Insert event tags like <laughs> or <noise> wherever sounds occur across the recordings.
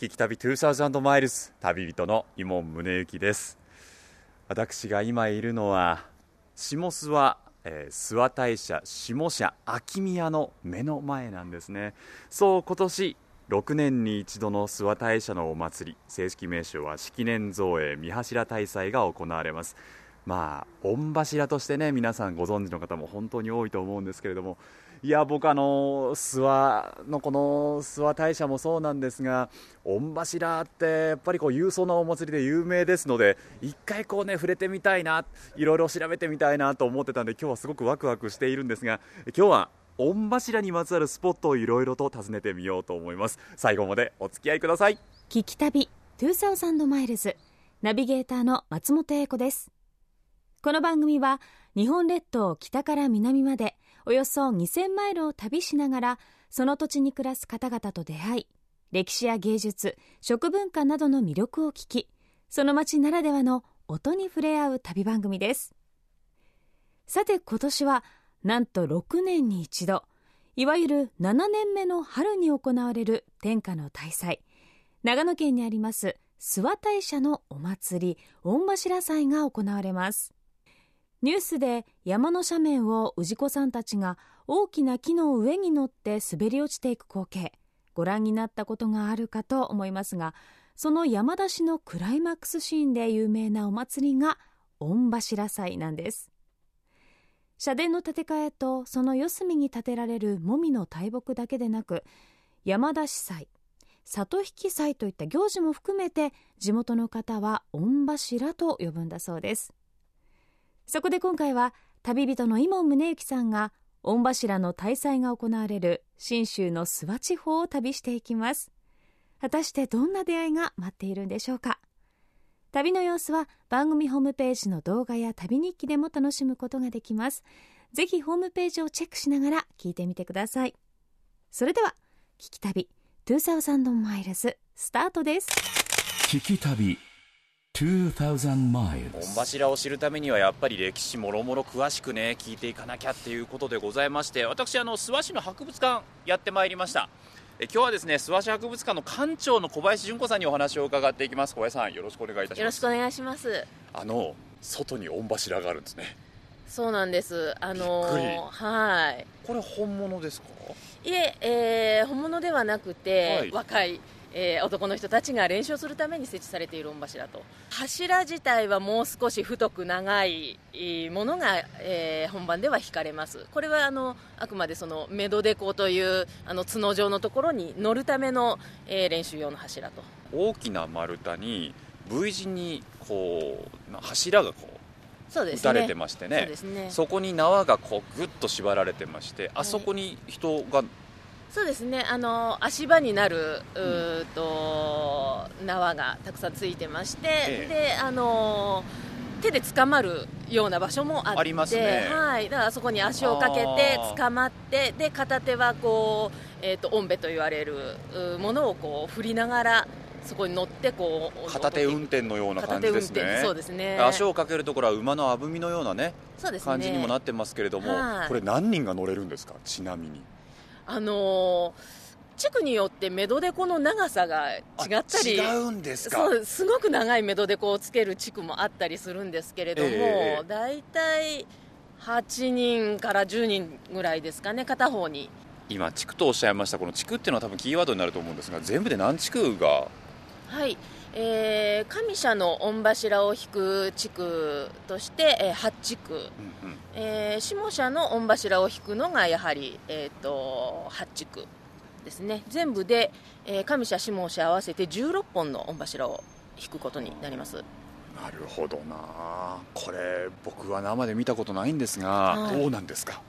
聞き旅2000マイルズ旅人の伊門宗行です。私が今いるのは下諏訪、えー、諏訪大社下社秋宮の目の前なんですね。そう今年6年に一度の諏訪大社のお祭り正式名称は式年造営三柱大祭が行われます。まあ御柱としてね皆さんご存知の方も本当に多いと思うんですけれどもいや僕あの諏訪のこの諏訪大社もそうなんですが御柱ってやっぱりこう勇壮なお祭りで有名ですので一回こうね触れてみたいないろいろ調べてみたいなと思ってたんで今日はすごくワクワクしているんですが今日は御柱にまつわるスポットをいろいろと訪ねてみようと思います。最後までお付き合いください。聞き旅2000マイルズナビゲーターの松本英子です。この番組は日本列島北から南までおよそ2000マイルを旅しながらその土地に暮らす方々と出会い歴史や芸術食文化などの魅力を聞きその街ならではの音に触れ合う旅番組です。さて今年はなんと6年に一度いわゆる7年目の春に行われる天下の大祭長野県にあります諏訪大社のお祭り御柱祭が行われます。ニュースで山の斜面を氏子さんたちが大きな木の上に乗って滑り落ちていく光景。ご覧になったことがあるかと思いますがその山田市のクライマックスシーンで有名なお祭りが御柱祭なんです。社殿の建て替えとその四隅に建てられるもみの大木だけでなく山田市祭里引き祭といった行事も含めて地元の方は御柱と呼ぶんだそうです。そこで今回は旅人の伊門宗行さんが御柱の大祭が行われる信州の諏訪地方を旅していきます。果たしてどんな出会いが待っているんでしょうか。旅の様子は番組ホームページの動画や旅日記でも楽しむことができます。ぜひホームページをチェックしながら聞いてみてください。それでは聞き旅2000マイルズスタートです。聞き旅御柱を知るためにはやっぱり歴史もろもろ詳しくね聞いていかなきゃっていうことでございまして私あの諏訪市の博物館やってまいりました。え今日はですね諏訪市博物館の館長の小林純子さんにお話を伺っていきます。小林さんよろしくお願いいたします。よろしくお願いします。あの外に御柱があるんですね。そうなんです。あのはい。これ本物ですか？いええー、本物ではなくて、はい、若いえー、男の人たちが練習するために設置されている御柱と。柱自体はもう少し太く長いものが、えー、本番では引かれます。これはあのあくまでそのメドデコというあの角状のところに乗るための、えー、練習用の柱と。大きな丸太に V 字にこう柱がこうそうですね、打たれてましてね。そね。そこに縄がこうぐっと縛られてまして、あそこに人がそうですね。あの足場になるうと、縄がたくさんついてまして、ええ、であの手で捕まるような場所もあって、ね、はい、だからそこに足をかけて捕まってで片手はこう、えーと、おんべと言われるものをこう振りながらそこに乗ってこう片手運転のような感じですね。そうですね。足をかけるところは馬のあぶみのようなね、ね、感じにもなってますけれども、これ何人が乗れるんですか？ちなみにあの地区によってメドデコの長さが違ったり違うんですか？そうすごく長いメドデコをつける地区もあったりするんですけれども、えー、大体8人から10人ぐらいですかね片方に。今地区とおっしゃいましたこの地区っていうのは多分キーワードになると思うんですが全部で何地区が？はいえー、上社の御柱を引く地区として、えー、8地区、うんうん、えー、下社の御柱を引くのがやはり、えーと、8地区ですね。全部で、えー、上社下社合わせて16本の御柱を引くことになります。なるほどな。これ僕は生で見たことないんですが、はい、どうなんですか？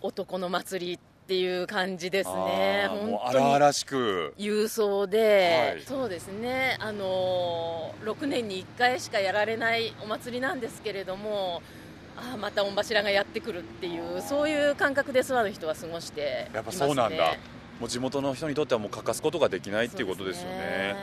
男の祭りっていう感じですね、もう荒々しく。郵送で、はい、そうですね、あのー、6年に1回しかやられないお祭りなんですけれども、ああ、また御柱がやってくるっていう、そういう感覚で諏訪の人は過ごしてやっぱそうなんだ、もう地元の人にとってはもう欠かすことができないっていうことですよね。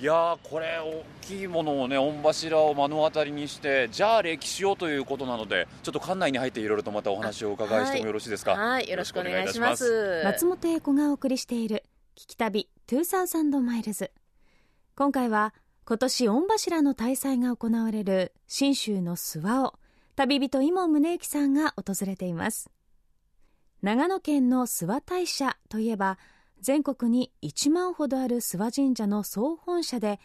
いやこれ大きいものをね御柱を目の当たりにしてじゃあ歴史をということなのでちょっと館内に入っていろいろとまたお話をお伺いしてもよろしいですか？はいよろしくお願いします。松本英子がお送りしている聞き旅2000マイルズ。今回は今年御柱の大祭が行われる信州の諏訪を旅人伊門宗行さんが訪れています。長野県の諏訪大社といえば全国に1万ほどある諏訪神社の総本社で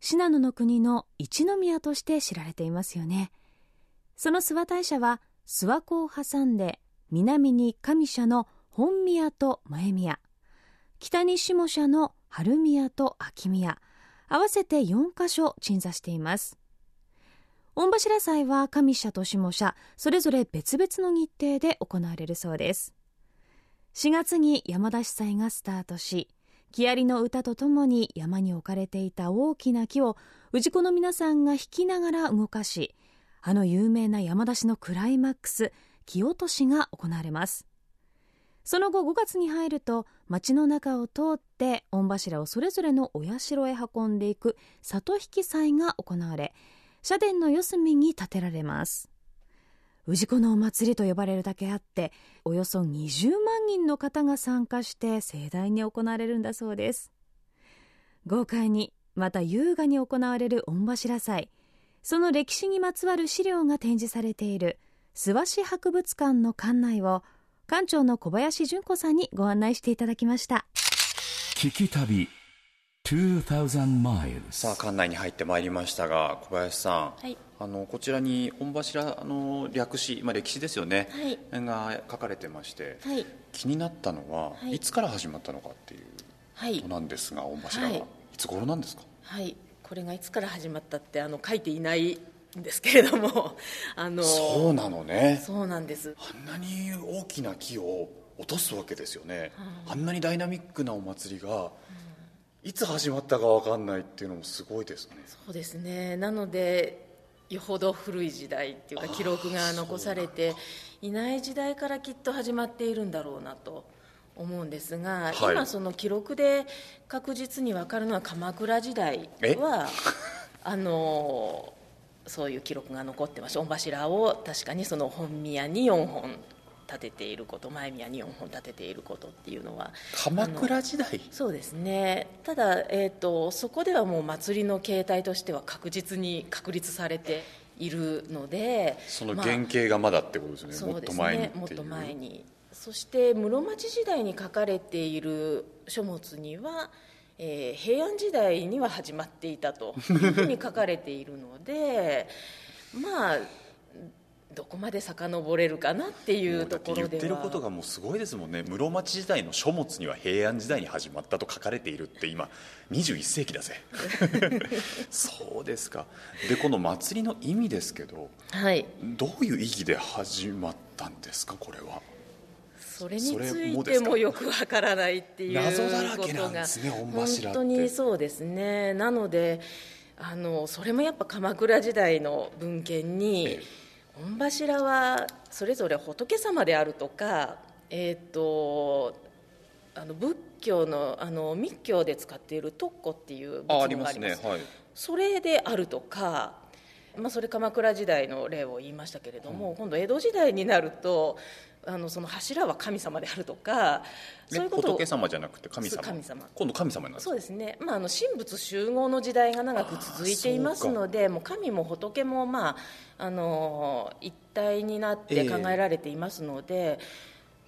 信濃の国の一宮として知られていますよね。その諏訪大社は諏訪湖を挟んで南に上社の本宮と前宮北に下社の春宮と秋宮合わせて4カ所鎮座しています。御柱祭は上社と下社それぞれ別々の日程で行われるそうです。4月に山田司祭がスタートし木遣りの歌とともに山に置かれていた大きな木を氏子の皆さんが弾きながら動かしあの有名な山出しのクライマックス木落としが行われます。その後5月に入ると町の中を通って御柱をそれぞれのお社へ運んでいく里引き祭が行われ社殿の四隅に建てられます。氏子のお祭りと呼ばれるだけあっておよそ20万人の方が参加して盛大に行われるんだそうです。豪快にまた優雅に行われる御柱祭。その歴史にまつわる資料が展示されている諏訪市博物館の館内を館長の小林純子さんにご案内していただきました。聞き旅さあ館内に入ってまいりましたが小林さん、はい、あのこちらに御柱の略史、まあ、歴史ですよね、はい、が書かれてまして、はい、気になったのは、はい、いつから始まったのかっていうことなんですが、御柱は、い、つ頃なんですか？はい。これがいつから始まったってあの書いていないんですけれども <laughs> あのそうなのね。そうなんです。あんなに大きな木を落とすわけですよね、うん、あんなにダイナミックなお祭りが、うん、いつ始まったか分かんないっていうのもすごいですね。そうですね。なのでよほど古い時代っていうか記録が残されていない時代からきっと始まっているんだろうなと思うんですが、はい、今その記録で確実に分かるのは鎌倉時代は <laughs> あのそういう記録が残ってます。御柱を確かにその本宮に4本立てていること前宮に4本立てていることっていうのは鎌倉時代？そうですね。ただ、えーと、そこではもう祭りの形態としては確実に確立されているのでその原型がまだってことですね、まあ、もっと前にもっと前に。そして室町時代に書かれている書物にはえー、平安時代には始まっていたというふうに書かれているのでまあどこまで遡れるかなっていうところでは言ってることがもうすごいですもんね。室町時代の書物には平安時代に始まったと書かれているって今21世紀だぜ。そうですか。でこの祭りの意味ですけど、はい、どういう意義で始まったんですかこれは？それについてもよくわからないっていうことが、本当にそうですね。なのであのそれもやっぱ鎌倉時代の文献に、御柱はそれぞれ仏様であるとか、えーと、あの仏教のあの密教で使っている特攻っていう仏門があります、ね。はい、それであるとか、まあ、それ鎌倉時代の例を言いましたけれども、うん、今度江戸時代になるとあのその柱は神様であるとかそういうこと。を仏様じゃなくて神様。神様。今度神様そうですね、まあ、あの神仏集合の時代が長く続いていますのでもう神も仏も、まあ、あの一体になって考えられていますので、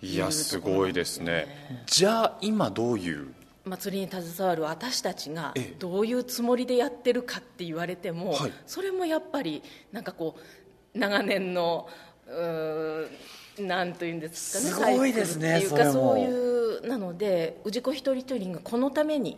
えー、いやすごいですね。じゃあ今どういう？祭りに携わる私たちがどういうつもりでやってるかって言われても、それもやっぱりなんかこう長年のうなんというんですかねすごいですねっていうかそういうなので氏子一人一人がこのために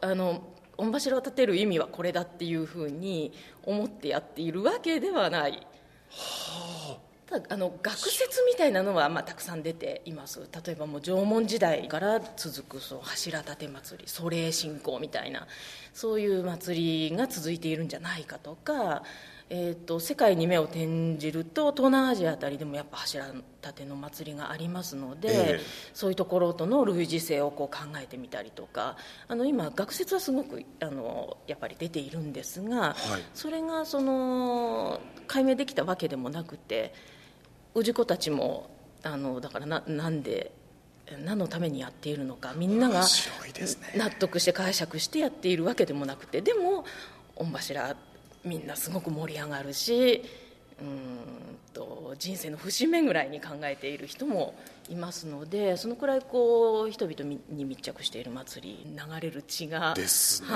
あの御柱を立てる意味はこれだっていうふうに思ってやっているわけではない。はあ。ただあの学説みたいなのはまあたくさん出ています。例えばもう縄文時代から続くそう柱立て祭り祖霊信仰みたいなそういう祭りが続いているんじゃないかとかえーと、世界に目を転じると東南アジアあたりでもやっぱ柱立ての祭りがありますので、えー、そういうところとの類似性をこう考えてみたりとかあの今学説はすごくあのやっぱり出ているんですが、はい、それがその解明できたわけでもなくて氏子たちもあのだからななんで何のためにやっているのかみんなが納得して解釈してやっているわけでもなくてでも御柱みんなすごく盛り上がるしうんと人生の節目ぐらいに考えている人もいますのでそのくらいこう人々に密着している祭り流れる血がですね、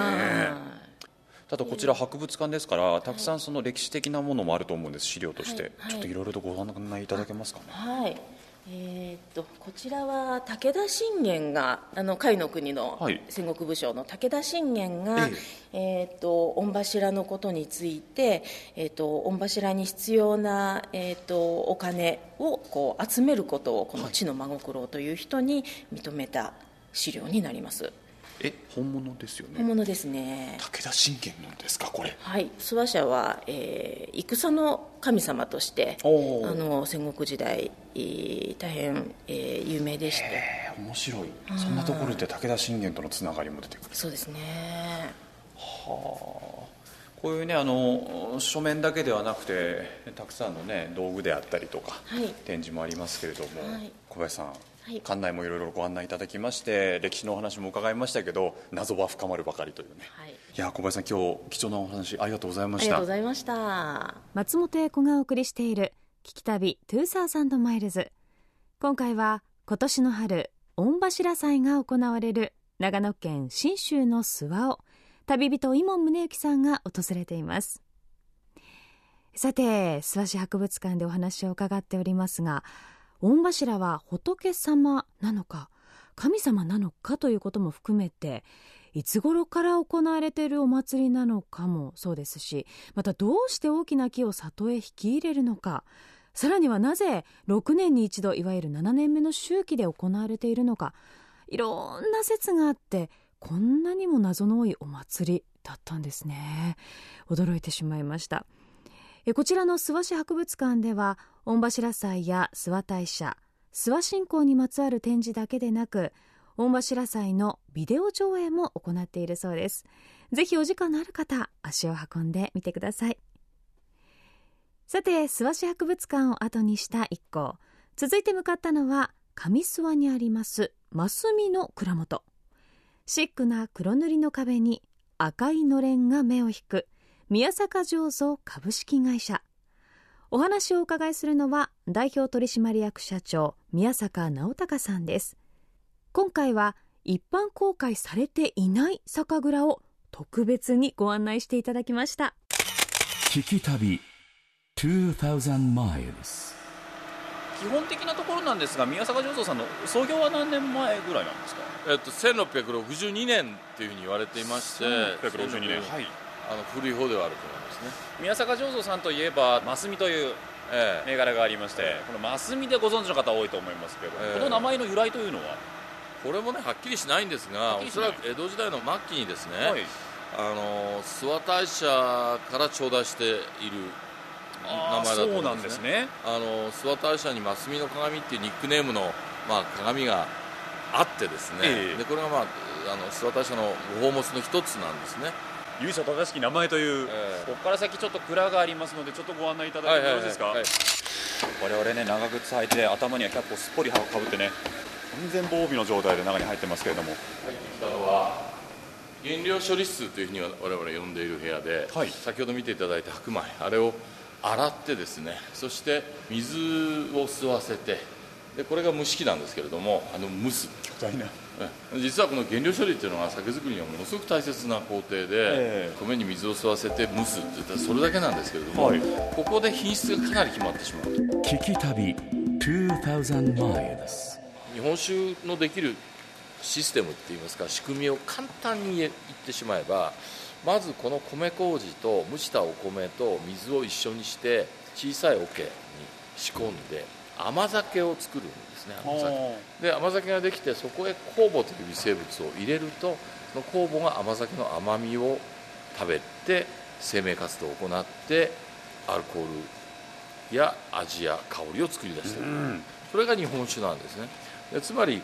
ただこちら博物館ですから、たくさんその歴史的なものもあると思うんです資料として、はい、ちょっといろいろとご案内いただけますかね。はいえー、っとこちらは武田信玄があの甲斐の国の戦国武将の武田信玄が、はい、えー、っと御柱のことについて、えー、っと御柱に必要な、えとお金をこう集めることをこの地の真心という人に認めた資料になります。え本物ですよね。本物ですね。武田信玄なんですかこれ。はい。諏訪社は、えー、戦の神様としてあの戦国時代大変、えー、有名でして。面白い。そんなところで武田信玄とのつながりも出てくる。そうですね。はあ。こういうねあの書面だけではなくてたくさんのね道具であったりとか、はい、展示もありますけれども、はい、小林さんはい、館内もいろいろご案内いただきまして歴史のお話も伺いましたけど謎は深まるばかりというね、はい、いや小林さん今日貴重なお話ありがとうございました。ありがとうございました。松本英子がお送りしている聞き旅 Two Thousand Miles。今回は今年の春御柱祭が行われる長野県信州の諏訪を旅人井門宗之さんが訪れています。さて諏訪市博物館でお話を伺っておりますが御柱は仏様なのか神様なのかということも含めていつ頃から行われているお祭りなのかもそうですしまたどうして大きな木を里へ引き入れるのかさらにはなぜ6年に一度いわゆる7年目の周期で行われているのかいろんな説があってこんなにも謎の多いお祭りだったんですね。驚いてしまいました。こちらの諏訪市博物館では御柱祭や諏訪大社諏訪信仰にまつわる展示だけでなく御柱祭のビデオ上映も行っているそうです。ぜひお時間のある方足を運んでみてください。さて諏訪市博物館を後にした一行。続いて向かったのは上諏訪にあります増見の蔵元。シックな黒塗りの壁に赤いのれんが目を引く宮坂醸造株式会社。お話をお伺いするのは代表取締役社長宮坂直隆さんです。今回は一般公開されていない酒蔵を特別にご案内していただきました。聞き旅2000 miles 基本的なところなんですが宮坂醸造さんの創業は何年前ぐらいなんですか？えっと、1662年っていうふうに言われていまして。1662年。はいあの古い方ではあると思いますね。宮坂醸造さんといえばマスミという銘柄がありまして、ええ、このマスミでご存知の方多いと思いますけど、え、この名前の由来というのは？これもねはっきりしないんですがおそらく江戸時代の末期にですね、はい、あの諏訪大社から頂戴している名前だと思うんですね。あの諏訪大社にマスミの鏡っていうニックネームの、まあ、鏡があってですね、でこれが、まあ、あの諏訪大社のご宝物の一つなんですね由緒正しき名前という、えー、ここから先ちょっと蔵がありますのでちょっとご案内いただいてよろしいですか、はいはい我々ね長靴履いて頭にはキャップをすっぽりかぶってね完全防備の状態で中に入ってますけれども。入ってきたのは原料処理室というふうに我々呼んでいる部屋で、はい、先ほど見ていただいた白米あれを洗ってですねそして水を吸わせてでこれが蒸し器なんですけれどもあの蒸す。巨大な。実はこの原料処理っていうのは酒造りにはものすごく大切な工程で、えー、米に水を吸わせて蒸すっていったらそれだけなんですけれども、はい、ここで品質がかなり決まってしまう聞き旅2000 miles 日本酒のできるシステムっていいますか仕組みを簡単に言ってしまえばまずこの米麹と蒸したお米と水を一緒にして小さい桶に仕込んで甘酒を作るんですね。甘酒。で甘酒ができてそこへ酵母という微生物を入れるとその酵母が甘酒の甘みを食べて生命活動を行ってアルコールや味や香りを作り出している、うん、それが日本酒なんですね。でつまり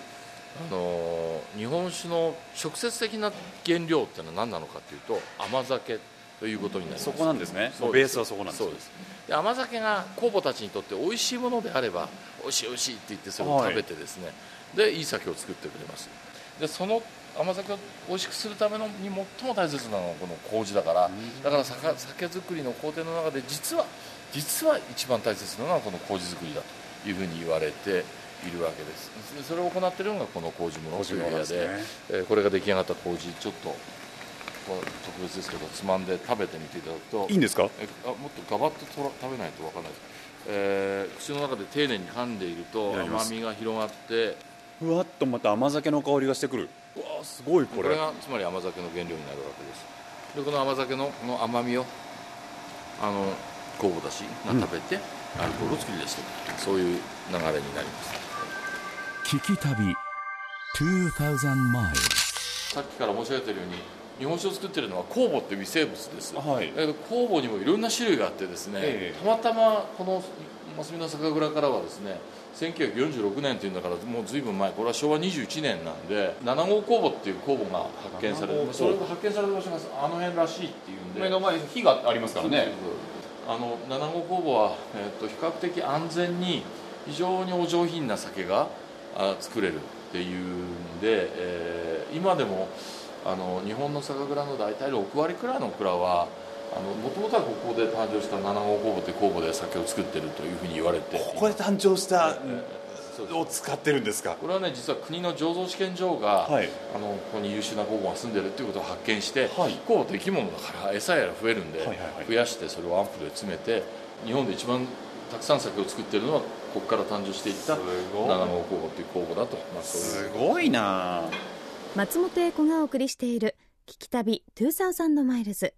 あの日本酒の直接的な原料っていうのは何なのかというと甘酒ということになります。そこなんですね。ベースはそこなんですそうです。で甘酒が酵母たちにとって美味しいものであれば美味しい美味しいって言ってそれを食べてですね、はい、でいい酒を作ってくれます。でその甘酒を美味しくするためのに最も大切なのはこの麹だから。だから酒酒造りの工程の中で実は実は一番大切なのはこの麹作りだというふうに言われているわけです。それを行っているのがこの麹室という部屋で、ね、えー、これが出来上がった麹ちょっと特別ですけどつまんで食べてみていただくと。いいんですか？えあもっとガバッととら食べないと分からない。です、えー、口の中で丁寧に噛んでいると甘みが広がって。ふわっとまた甘酒の香りがしてくる。うわすごいこれ。これがつまり甘酒の原料になるわけです。でこの甘酒のこの甘みをあの酵母だしが食べて、うん、アルコールを作り出していく。そういう流れになります。聞き旅2000 miles さっきから申し上げているように日本酒を作ってるのは酵母って微生物です、はい、だけど酵母にもいろんな種類があってですね、えたまたまこの増見の酒蔵からはですね1946年っていうんだからもうずいぶん前これは昭和21年なんで7号酵母っていう酵母が発見されてそれが発見された場所があの辺らしいっていうんで。目の前に火がありますからね。あの7号酵母は、えーと、比較的安全に非常にお上品な酒があ作れるっていうんで、えー、今でもあの日本の酒蔵の大体6割くらいの蔵はもともとはここで誕生した七号酵母という酵母で酒を作ってるというふうに言われてここで誕生した、を使ってるんですか？これはね実は国の醸造試験場が、はい、あのここに優秀な酵母が住んでるっていうことを発見して、はい、酵母って生き物だから餌やら増えるんで、はいはいはい、増やしてそれをアンプルで詰めて日本で一番たくさん酒を作ってるのはここから誕生していった七号酵母っていう酵母だと、まあ、すごいな松本英子がお送りしている「聞き旅2000マイルズ」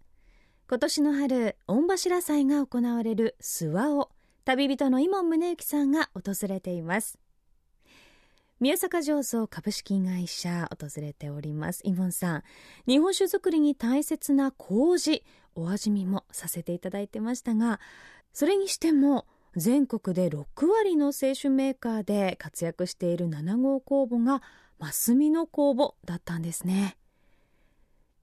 今年の春御柱祭が行われる諏訪を旅人の伊門宗行さんが訪れています。宮坂醸造株式会社訪れております。伊門さん日本酒造りに大切な麹お味見もさせていただいてましたがそれにしても全国で6割の清酒メーカーで活躍している7号酵母がマスミの酵母だったんですね。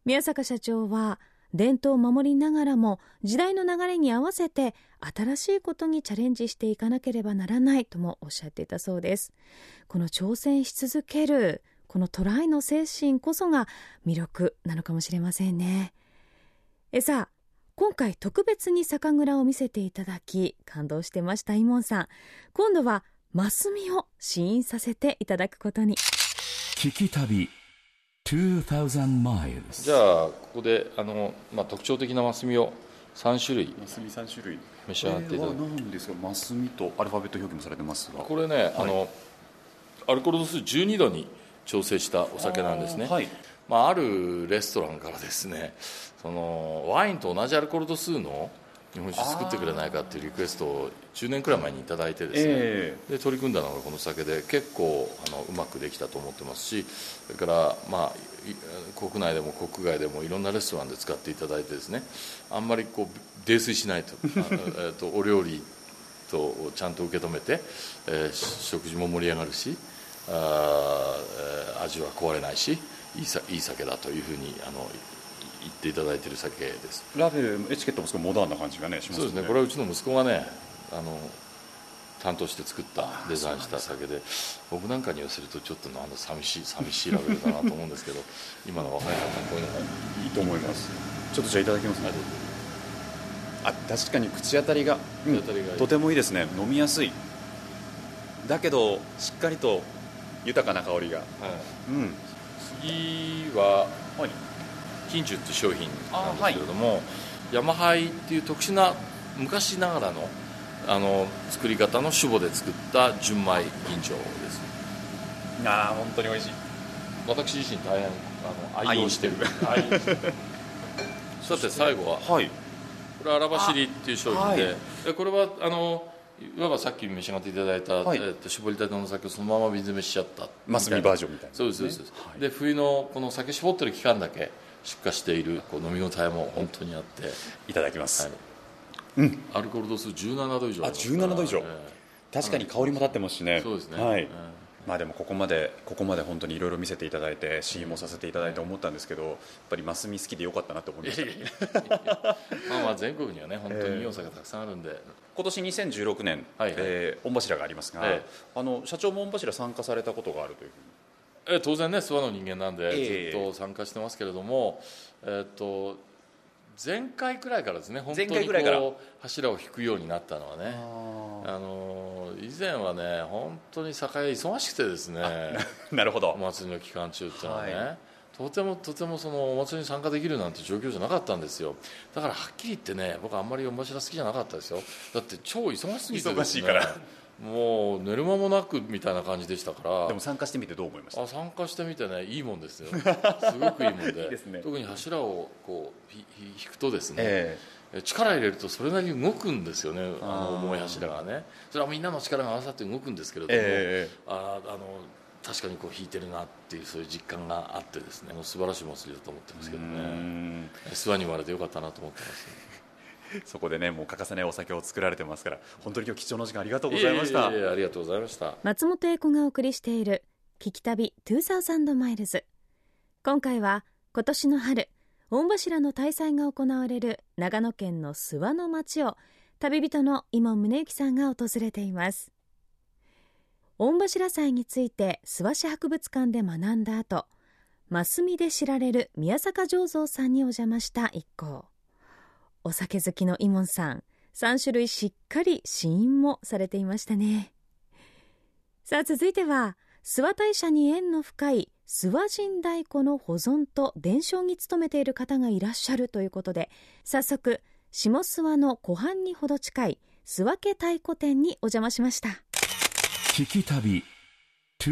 宮坂社長は伝統を守りながらも時代の流れに合わせて新しいことにチャレンジしていかなければならないともおっしゃっていたそうです。この挑戦し続けるこのトライの精神こそが魅力なのかもしれませんね。えさあ今回特別に酒蔵を見せていただき感動してましたイモンさん。今度はマスミを試飲させていただくことに。聞き旅じゃあここであの、まあ、特徴的なマスミを3種類マスミ3種類。召し上がっていただく、えー、何ですか？マスミとアルファベット表記もされてますが。これね、はい、あのアルコール度数12度に調整したお酒なんですね。あ,、はい。まあ、あるレストランからですねそのワインと同じアルコール度数の日本酒作ってくれないかっていうリクエストを10年くらい前に頂いてですね、えー、で取り組んだのがこの酒で結構あのうまくできたと思ってますしそれから、まあ、国内でも国外でもいろんなレストランで使っていただいてですね。あんまりこう泥酔しないと <laughs> えとお料理とちゃんと受け止めて、えー、食事も盛り上がるしあ、え味は壊れないしいいさいい酒だというふうにあの言っていただいている酒です。ラベルエチケットもすごいモダンな感じがねしますね。そうですね。これはうちの息子がねあの担当して作ったデザインした酒で僕なんかにはするとちょっとなんだ寂しい寂しいラベルだなと思うんですけど <laughs> 今の若い方はこういうのが。いいと思います。ちょっとじゃあいただきますね。あ確かに口当たりが、うん、とてもいいですね。飲みやすい。だけどしっかりと豊かな香りが、はい。うん、次は、はい、金樹っていう商品なんですけれども、はい、ヤマハイっていう特殊な昔ながらのあの作り方の酒母で作った純米吟醸です。ああ本当に美味しい。私自身大変あの愛用してる。<laughs> さて最後は、はい、これは荒走りっていう商品で、はい、これはあのいわばさっき召し上がっていただいた、はい、えー、と絞りたての酒をそのまま水詰めしちゃったマスミバージョンみたいな、そうですそうです、はい、で冬のこの酒絞ってる期間だけ出荷しているこう飲み応えも本当にあって。いただきます、はい。うん、アルコール度数17度以上あ17度以上、えー、確かに香りも立ってますしね、そうですね、はい、まあでもここまでここまで本当にいろいろ見せていただいて試飲もさせていただいて思ったんですけどやっぱりマスミ好きでよかったなと思いました。まあまあ全国にはね本当にいいお酒がたくさんあるんで、今年2016年、はいはい。えー御柱がありますが、ええ。あの社長も御柱参加されたことがあるというふうにえ当然ね諏訪の人間なんでええ。ずっと参加してますけれども、えっと前回くらいからですね本当にこう柱を引くようになったのはねあの以前はね本当に酒屋忙しくてですね <laughs> なるほど。お祭りの期間中っていうのはね、はとてもとてもそのお祭りに参加できるなんて状況じゃなかったんですよ。だからはっきり言ってね僕はあんまりお柱好きじゃなかったですよ。だって超忙しすぎてです、ね、忙しいからもう寝る間もなくみたいな感じでしたから。でも参加してみてどう思いました？あ参加してみてねいいもんですよ。<laughs> すごくいいもんで。ね。特に柱をこうひひ引くとですね、ええ。力入れるとそれなりに動くんですよねあの重い柱がね。それはみんなの力が合わさって動くんですけれども、えああの確かにこう引いてるなっていうそういう実感があってですね。素晴らしい祭りだと思ってますけどうねん。諏訪に生まれてよかったなと思ってます <laughs> そこでねもう欠かせないお酒を作られてますから本当に今日貴重な時間ありがとうございました。ええええありがとうございました。松本英子がお送りしている「聞き旅2000マイルズ」今回は今年の春御柱の大祭が行われる長野県の諏訪の町を旅人の今宗行さんが訪れています。御柱祭について諏訪市博物館で学んだ後マスミで知られる宮坂醸造さんにお邪魔した一行お酒好きのイモンさん3種類しっかり試飲もされていましたね。さあ続いては諏訪大社に縁の深い諏訪神太鼓の保存と伝承に努めている方がいらっしゃるということで早速下諏訪の湖畔にほど近い諏訪家太鼓店にお邪魔しました。聞き旅さ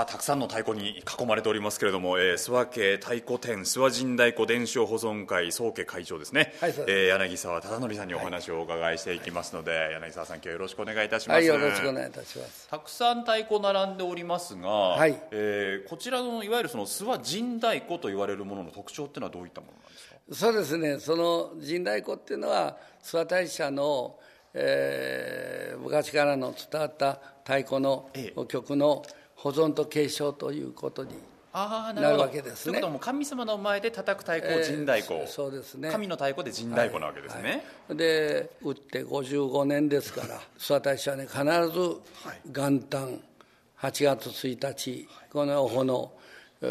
あたくさんの太鼓に囲まれておりますけれども、えー、諏訪家太鼓店諏訪神太鼓伝承保存会総家会長ですね、はいそうです。えー柳沢忠則さんにお話をお伺いしていきますので、柳沢さん今日よろしくお願いいたします、はい、よろしくお願いいたします。たくさん太鼓並んでおりますが、い。えーこちらのいわゆるその諏訪神太鼓と言われるものの特徴っていうのはどういったものなんですか？そうですね、その神太鼓っていうのは、諏訪大社の、えー昔からの伝わった太鼓のええ。曲の保存と継承ということに、なるわけですね。ということはもう神様の前で叩く太鼓を神太鼓、えーそうですね。神の太鼓で神太鼓なわけですね、で、打って55年ですから、諏訪大社はね、必ず元旦8月1日、このお炎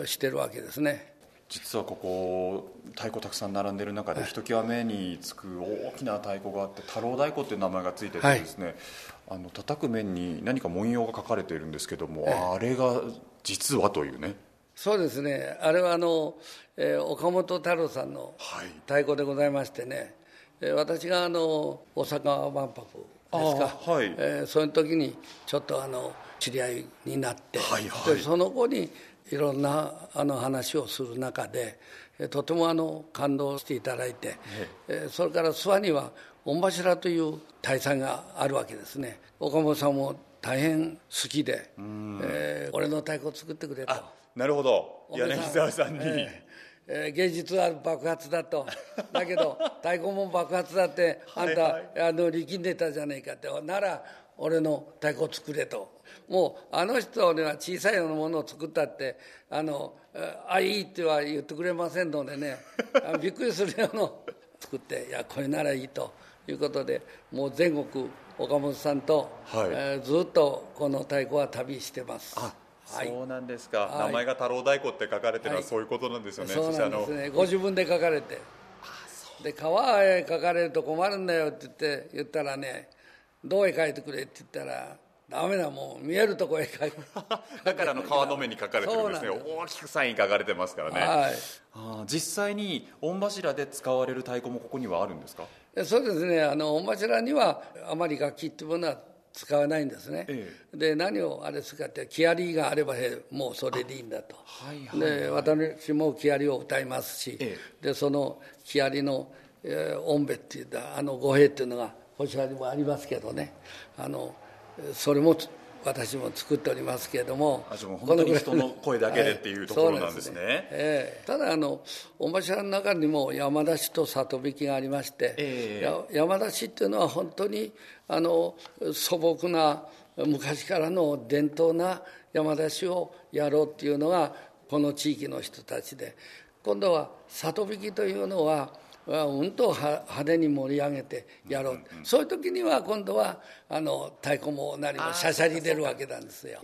してるわけですね。実はここ太鼓たくさん並んでる中でひときわ目につく大きな太鼓があって太郎太鼓っていう名前がついててですね、あの叩く面に何か文様が書かれているんですけども、あれが実はというね。そうですね、あれはあの、えー岡本太郎さんのはい。太鼓でございましてね、えー私があの大阪万博ですか、はい。えーその時にちょっとあの知り合いになって、はいはい。でその後にいろんなあの話をする中で、えーとてもあの感動していただいて、えーそれから諏訪には御柱という大祭があるわけですね。岡本さんも大変好きで、えー俺の太鼓を作ってくれと。あなるほど。柳沢さんに、えええー芸術は爆発だと。だけど太鼓も爆発だってあんた、はいあの力んでたじゃないかって。なら俺の太鼓を作れともうあの人には小さいようなものを作ったってあのえあいいっては言ってくれませんのでね。あびっくりするような <laughs> 作っていやこれならいいということでもう全国岡本さんと、はい。えーずっとこの太鼓は旅してます。あはい。そうなんですか、はい。名前が太郎太鼓って書かれてるのははい。そういうことなんですよね、そうなんですね。ご自分で書かれて。で川へ書かれると困るんだよって言って言ったらねどうへ書いてくれって言ったらダメだもう見えるとこへ書いて。<laughs> だからあの川の目に書かれてるんですね。大きくサイン書かれてますからね、はい。あー実際に御柱で使われる太鼓もここにはあるんですか？でそうですね。あの御柱にはあまり楽器っていうものは使わないんですね、えで何をあれするかって木遣りがあればへもうそれでいいんだと、はいはいで私も木遣りを歌いますし、えでその木遣りの、えー、音べっていうあの語弊っていうのがこちらにもありますけどね。あのそれも私も作っておりますけれどもあじゃあもう本当に人の声だけでっていうところなんですね。そうええ。ただあの御柱の中にも山出しと里引きがありまして、ええ。や山出しっていうのは本当にあの素朴な昔からの伝統な山出しをやろうっていうのがこの地域の人たちで今度は里引きというのはうんと派手に盛り上げてやろう、うんうん、そういう時には今度はあの太鼓も何もしゃしゃり出るわけなんですよ。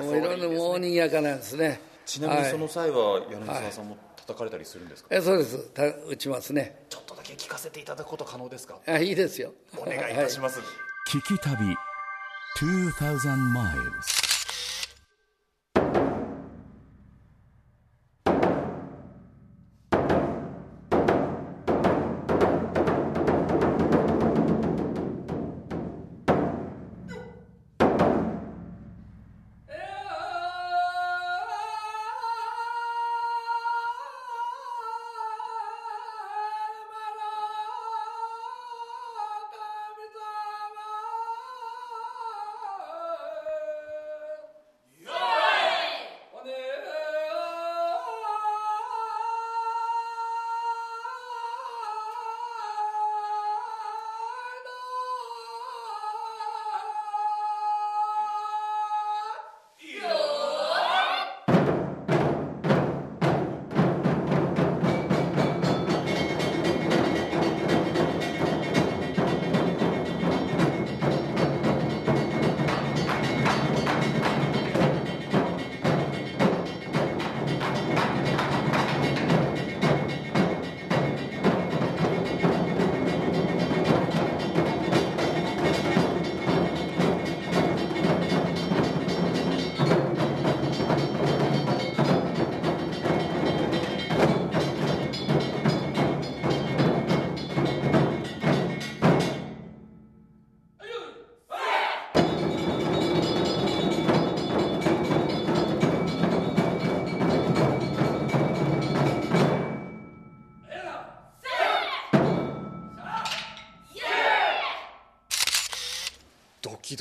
もういろいろもうにぎやかなんですね。ちなみにその際は柳沢さんも叩かれたりするんですか、はい、えそうです。た打ちますね。ちょっとだけ聞かせていただくこと可能ですか？あいいですよ。お願いいたします、はい、聞き旅2000 miles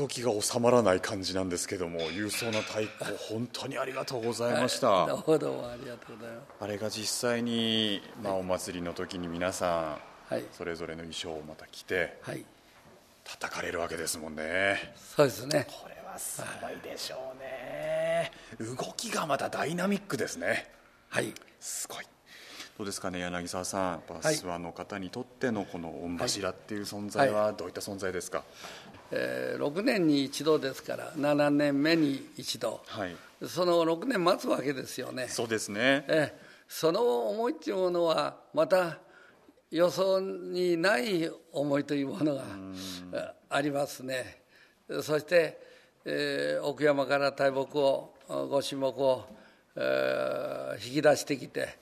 キドキが収まらない感じなんですけども勇壮な太鼓本当にありがとうございました、はい、どうもどうもありがとうございます。あれが実際に、まあ、お祭りの時に皆さん、はい、それぞれの衣装をまた着て、はい、叩かれるわけですもんね。そうですね。これはすごいでしょうね、動きがまたダイナミックですね。はい。すごい。どうですかね柳沢さん。諏訪の方にとってのこの御柱っていう存在はどういった存在ですか、えー、6年に一度ですから7年目に一度、はい、その6年待つわけですよね。そうですね、えー、その思いっていうものはまた予想にない思いというものがありますね。そして、えー、奥山から大木をご神木を、えー、引き出してきて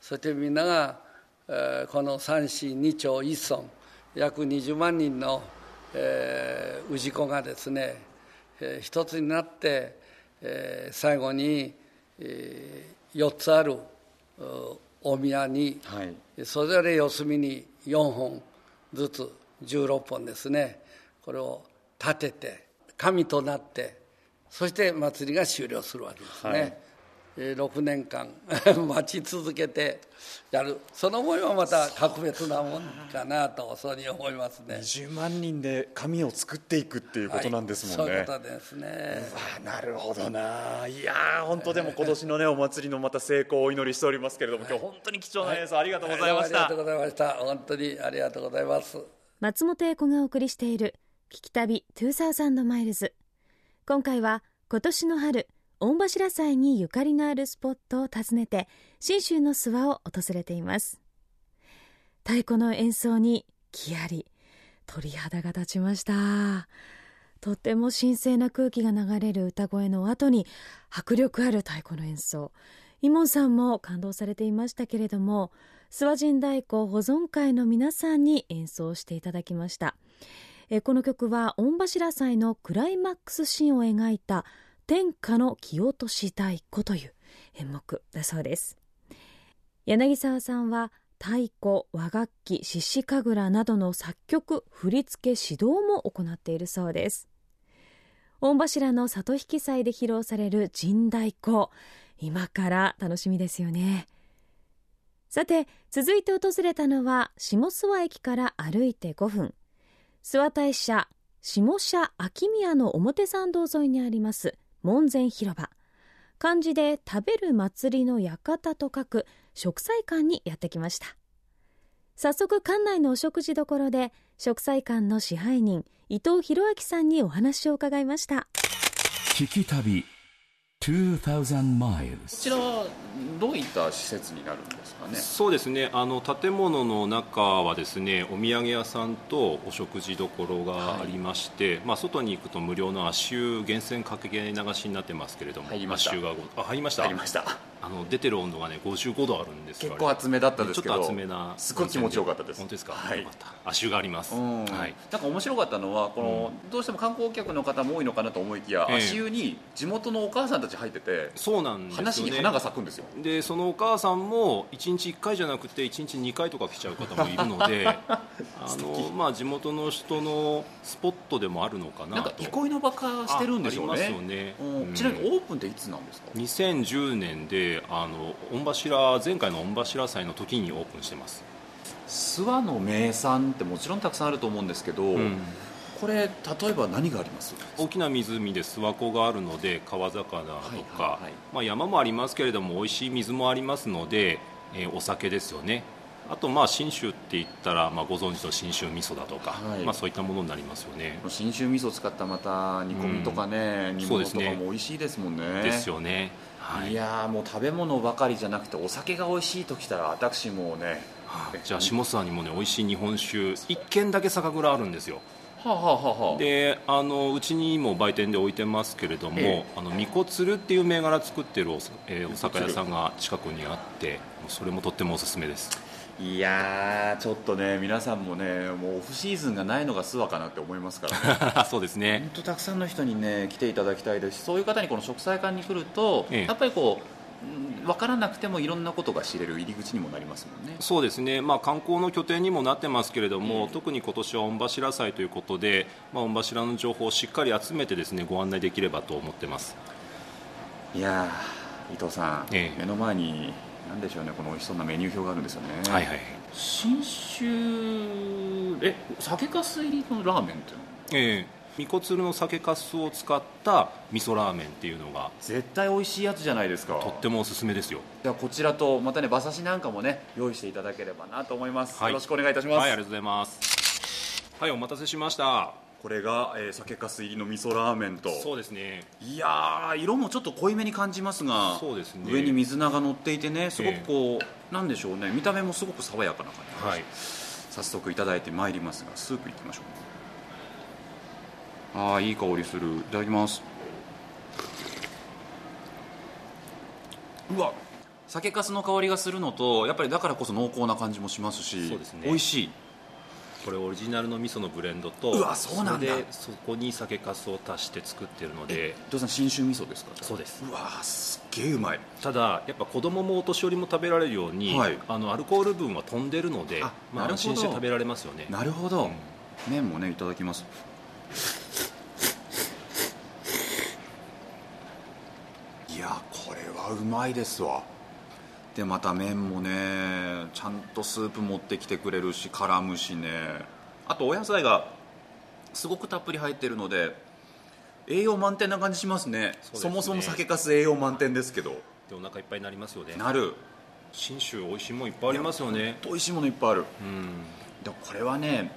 そしてみんなが、えー、この三市二町一村約20万人のえー、氏子がですね、えー、一つになって、えー、最後に、えー、4つある大宮に、はい、それぞれ四隅に4本ずつ16本ですね。これを立てて神となってそして祭りが終了するわけですね。はい6年間 <laughs> 待ち続けてやる。その思いはまた格別なもんかなとそうに思いますね。20万人で紙を作っていくっていうことなんですもんね、はい、そういうことですね。なるほどな。いや本当でも今年のねお祭りのまた成功をお祈りしておりますけれども、はい、今日本当に貴重な演奏ありがとうございました、はい、ありがとうございました。本当にありがとうございます。松本英子がお送りしている聞き旅2000マイルズ今回は今年の春御柱祭にゆかりのあるスポットを訪ねて信州の諏訪を訪れています。太鼓の演奏に木あり鳥肌が立ちました。とても神聖な空気が流れる歌声の後に迫力ある太鼓の演奏。イモンさんも感動されていましたけれども諏訪神太鼓保存会の皆さんに演奏していただきました。えこの曲は御柱祭のクライマックスシーンを描いた天下の木落とし太鼓という演目だそうです。柳沢さんは太鼓和楽器獅子神楽などの作曲振付指導も行っているそうです。御柱の里引き祭で披露される神太鼓今から楽しみですよね。さて続いて訪れたのは下諏訪駅から歩いて5分。諏訪大社下社秋宮の表参道沿いにあります門前広場。漢字で食べる祭りの館と書く食祭館にやってきました。早速館内のお食事処で食祭館の支配人伊藤博明さんにお話を伺いました。聞き旅こちらはどういった施設になるんですかね？そうですね。あの建物の中はですねお土産屋さんとお食事処がありまして、まあ、外に行くと無料の足湯源泉かけ流しになってますけれども入りました。足湯があ入りました。入りましたあの出てる温度がね55度あるんですよ結構厚めだったですけど。ちょっと厚めなすごい気持ちよかったです。本当ですか、はい。よかった。足湯があります、うん。はい、なんか面白かったのはこの、どうしても観光客の方も多いのかなと思いきや、ええ。足湯に地元のお母さんたち入っててそうなんですよね。話に花が咲くんですよ。でそのお母さんも1日1回じゃなくて1日2回とか来ちゃう方もいるので <laughs> あの、まあ、地元の人のスポットでもあるのかなと。なんか憩いの場化してるんでしょうね。あありますよね。うん。うん。ちなみにオープンっていつなんですか、2010年であの御柱前回の御柱祭の時にオープンしてます、諏訪の名産ってもちろんたくさんあると思うんですけど、うん。これ例えば何があります？大きな湖で諏訪湖があるので川魚とか、はいはいはい。まあ、山もありますけれども美味しい水もありますので、えーお酒ですよね。あとまあ信州って言ったら、まあ、ご存知の信州味噌だとか、はい。まあ、そういったものになりますよね。信州味噌使ったまた煮込みとかね、煮物とかも美味しいですもんね。ですよね、はい。いやーもう食べ物ばかりじゃなくてお酒が美味しいときたら私もねはい。じゃあ下諏訪にもね美味しい日本酒1軒だけ酒蔵あるんですよ。はあ、はあであのうちにも売店で置いてますけれども、えあのみこつるっていう銘柄作ってるお,、えーお酒屋さんが近くにあってそれもとってもおすすめですいやーちょっとね皆さんもねもうオフシーズンがないのが諏訪かなって思いますからね。<laughs> そうですね。本当たくさんの人にね来ていただきたいです。しそういう方にこの食祭館に来ると、ええ。やっぱりこううん分からなくてもいろんなことが知れる入り口にもなりますもんね。そうですね、まあ、観光の拠点にもなってますけれども、ええ。特に今年は御柱祭ということで、まあ、御柱の情報をしっかり集めてですねご案内できればと思ってます。いやー伊藤さん、ええ。目の前に何でしょうねこの美味しそうなメニュー表があるんですよね。はいはい。信州え酒かす入りのラーメンっていうの？ええ。みこつるの酒かすを使った味噌ラーメンっていうのが絶対美味しいやつじゃないですか。とってもおすすめですよ。ではこちらとまたね馬刺しなんかもね用意していただければなと思います、はい。よろしくお願いいたします、はいありがとうございます。はいお待たせしましたこれが、えー酒かす入りの味噌ラーメンと。そうですね。いやー色もちょっと濃いめに感じますがそうですね。上に水菜が乗っていてねすごくこう、なんでしょうね。見た目もすごく爽やかな感じ、はい。早速いただいてまいりますがスープいきましょう。ああいい香りする。いただきます。うわ酒粕の香りがするのとやっぱりだからこそ濃厚な感じもしますしすね。美味しいこれオリジナルの味噌のブレンドとうわそうなんだ。そこに酒かすを足して作ってるので伊藤さん信州味噌ですか？そうです。うわすっげえうまい。ただやっぱ子供もお年寄りも食べられるように、はい。あのアルコール分は飛んでるのであまあ、安心して食べられますよね。なるほど、うん麺もねいただきます。いやこれはうまいですわでまた麺もねちゃんとスープ持ってきてくれるし絡むしね。あとお野菜がすごくたっぷり入ってるので栄養満点な感じしますね。そすね。そもそも酒かす栄養満点ですけど。でお腹いっぱいになりますよね。なる。信州美味しいもんいっぱいありますよね。美味しいものいっぱいある。うん。でもこれはね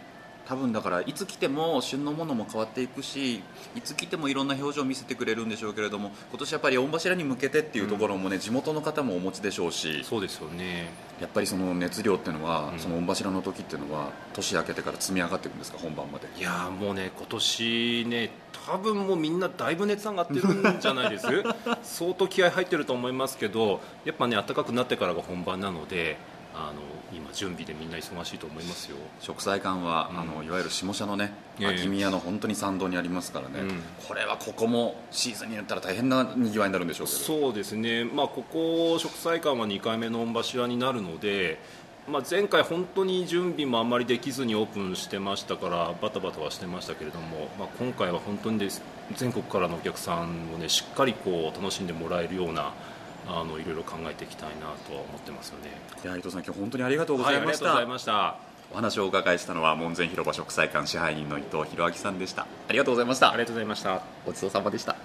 多分だからいつ来ても旬のものも変わっていくしいつ来てもいろんな表情を見せてくれるんでしょうけれども今年やっぱり御柱に向けてっていうところもね、地元の方もお持ちでしょうしそうですよね。やっぱりその熱量っていうのは、うん。その御柱の時っていうのは年明けてから積み上がっていくんですか本番まで。いやーもうね今年ね多分もうみんなだいぶ熱上がってるんじゃないです？<laughs> 相当気合入ってると思いますけどやっぱね暖かくなってからが本番なのであの今準備でみんな忙しいと思いますよ。食材館は、うん。あのいわゆる下社のねええ。秋宮の本当に参道にありますからね、うん。これはここもシーズンになったら大変なにぎわいになるんでしょうけど。そうですね、まあ、ここ食祭館は2回目の御柱になるので、まあ、前回本当に準備もあんまりできずにオープンしてましたからバタバタはしてましたけれども、まあ、今回は本当にです全国からのお客さんをねしっかりこう楽しんでもらえるようなあのいろいろ考えていきたいなとは思ってますよね。いや伊藤さん今日本当にありがとうございました、がとうございました。お話をお伺いしたのは門前広場植栽館支配人の伊藤弘明さんでした。ありがとうございました。ありがとうございました。ごちそうさまでした。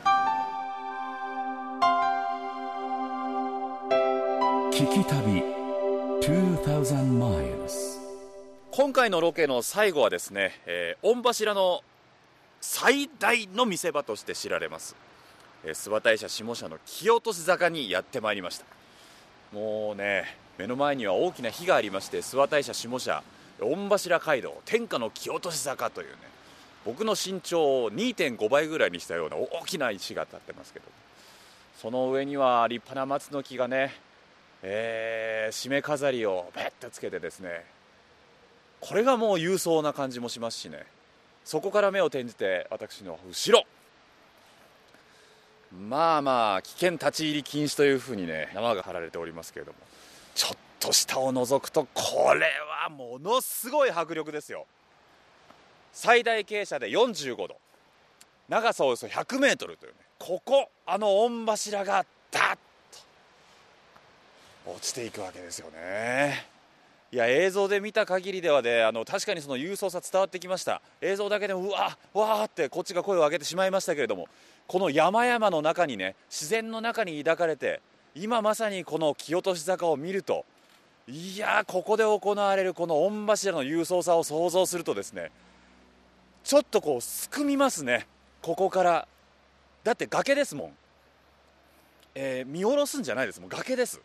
聞き旅2000 miles 今回のロケの最後はですね、えー、御柱の最大の見せ場として知られます、えー、諏訪大社下社の木落とし坂にやってまいりました。もうね目の前には大きな火がありまして諏訪大社下社御柱街道天下の木落とし坂というね僕の身長を2.5倍ぐらいにしたような大きな石が立ってますけど。その上には立派な松の木がね、えー、締め飾りをペッとつけてですねこれがもう勇壮な感じもしますしね。そこから目を転じて私の後ろ。まあまあ危険立ち入り禁止というふうにね縄が張られておりますけれども。ちょっと下を覗くとこれはものすごい迫力ですよ。最大傾斜で45度。長さおよそ100メートルというねここあの御柱がダッと落ちていくわけですよね。いや映像で見た限りではねあの確かにその勇壮さ伝わってきました。映像だけでもうわわーってこっちが声を上げてしまいましたけれどもこの山々の中にね自然の中に抱かれて今まさにこの木落坂を見るといやここで行われるこの御柱の勇壮さを想像するとですねちょっとこうすくみますね。ここから。だって崖ですもん、えー、見下ろすんじゃないです。もん崖です。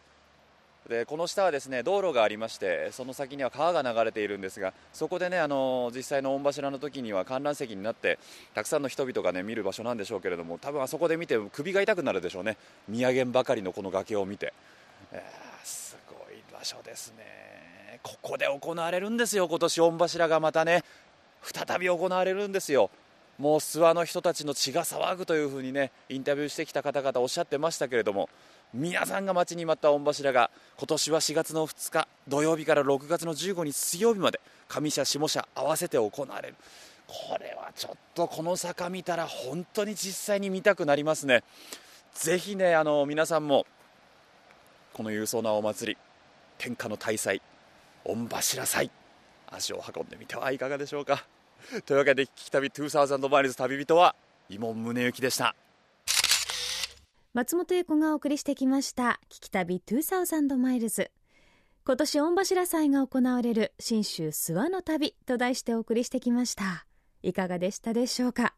でこの下はですね道路がありましてその先には川が流れているんですがそこでねあの実際の御柱の時には観覧席になってたくさんの人々がね見る場所なんでしょうけれども多分あそこで見て首が痛くなるでしょうね。見上げんばかりのこの崖を見て、えー、すごい場所ですね。ここで行われるんですよ今年御柱がまたね。再び行われるんですよ。もう諏訪の人たちの血が騒ぐというふうにねインタビューしてきた方々おっしゃってましたけれども。皆さんが待ちに待った御柱が今年は4月の2日土曜日から6月の15日水曜日まで上社下社合わせて行われる。これはちょっとこの坂見たら本当に実際に見たくなりますね。ぜひねあの皆さんもこの勇壮なお祭り天下の大祭御柱祭足を運んでみてはいかがでしょうか。というわけで聞き旅2000マイルズ旅人は伊門宗行でした。松本英子がお送りしてきました。聞き旅2000マイルズ。今年御柱祭が行われる信州諏訪の旅と題してお送りしてきました。いかがでしたでしょうか？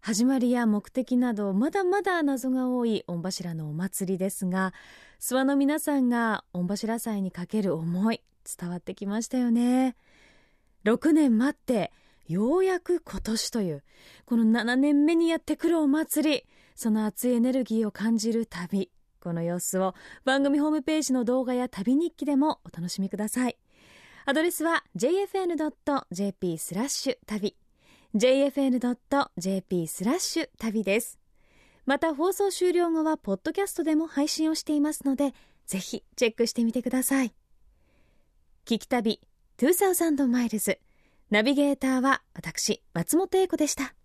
始まりや目的などまだまだ謎が多い御柱のお祭りですが諏訪の皆さんが御柱祭にかける思い伝わってきましたよね。6年待ってようやく今年というこの7年目にやってくるお祭り。その熱いエネルギーを感じる旅。この様子を番組ホームページの動画や旅日記でもお楽しみください。アドレスは jfn.jp スラッシュ旅。jfn.jp スラッシュ旅です。また放送終了後はポッドキャストでも配信をしていますのでぜひチェックしてみてください。聞き旅2000マイルズナビゲーターは私松本英子でした。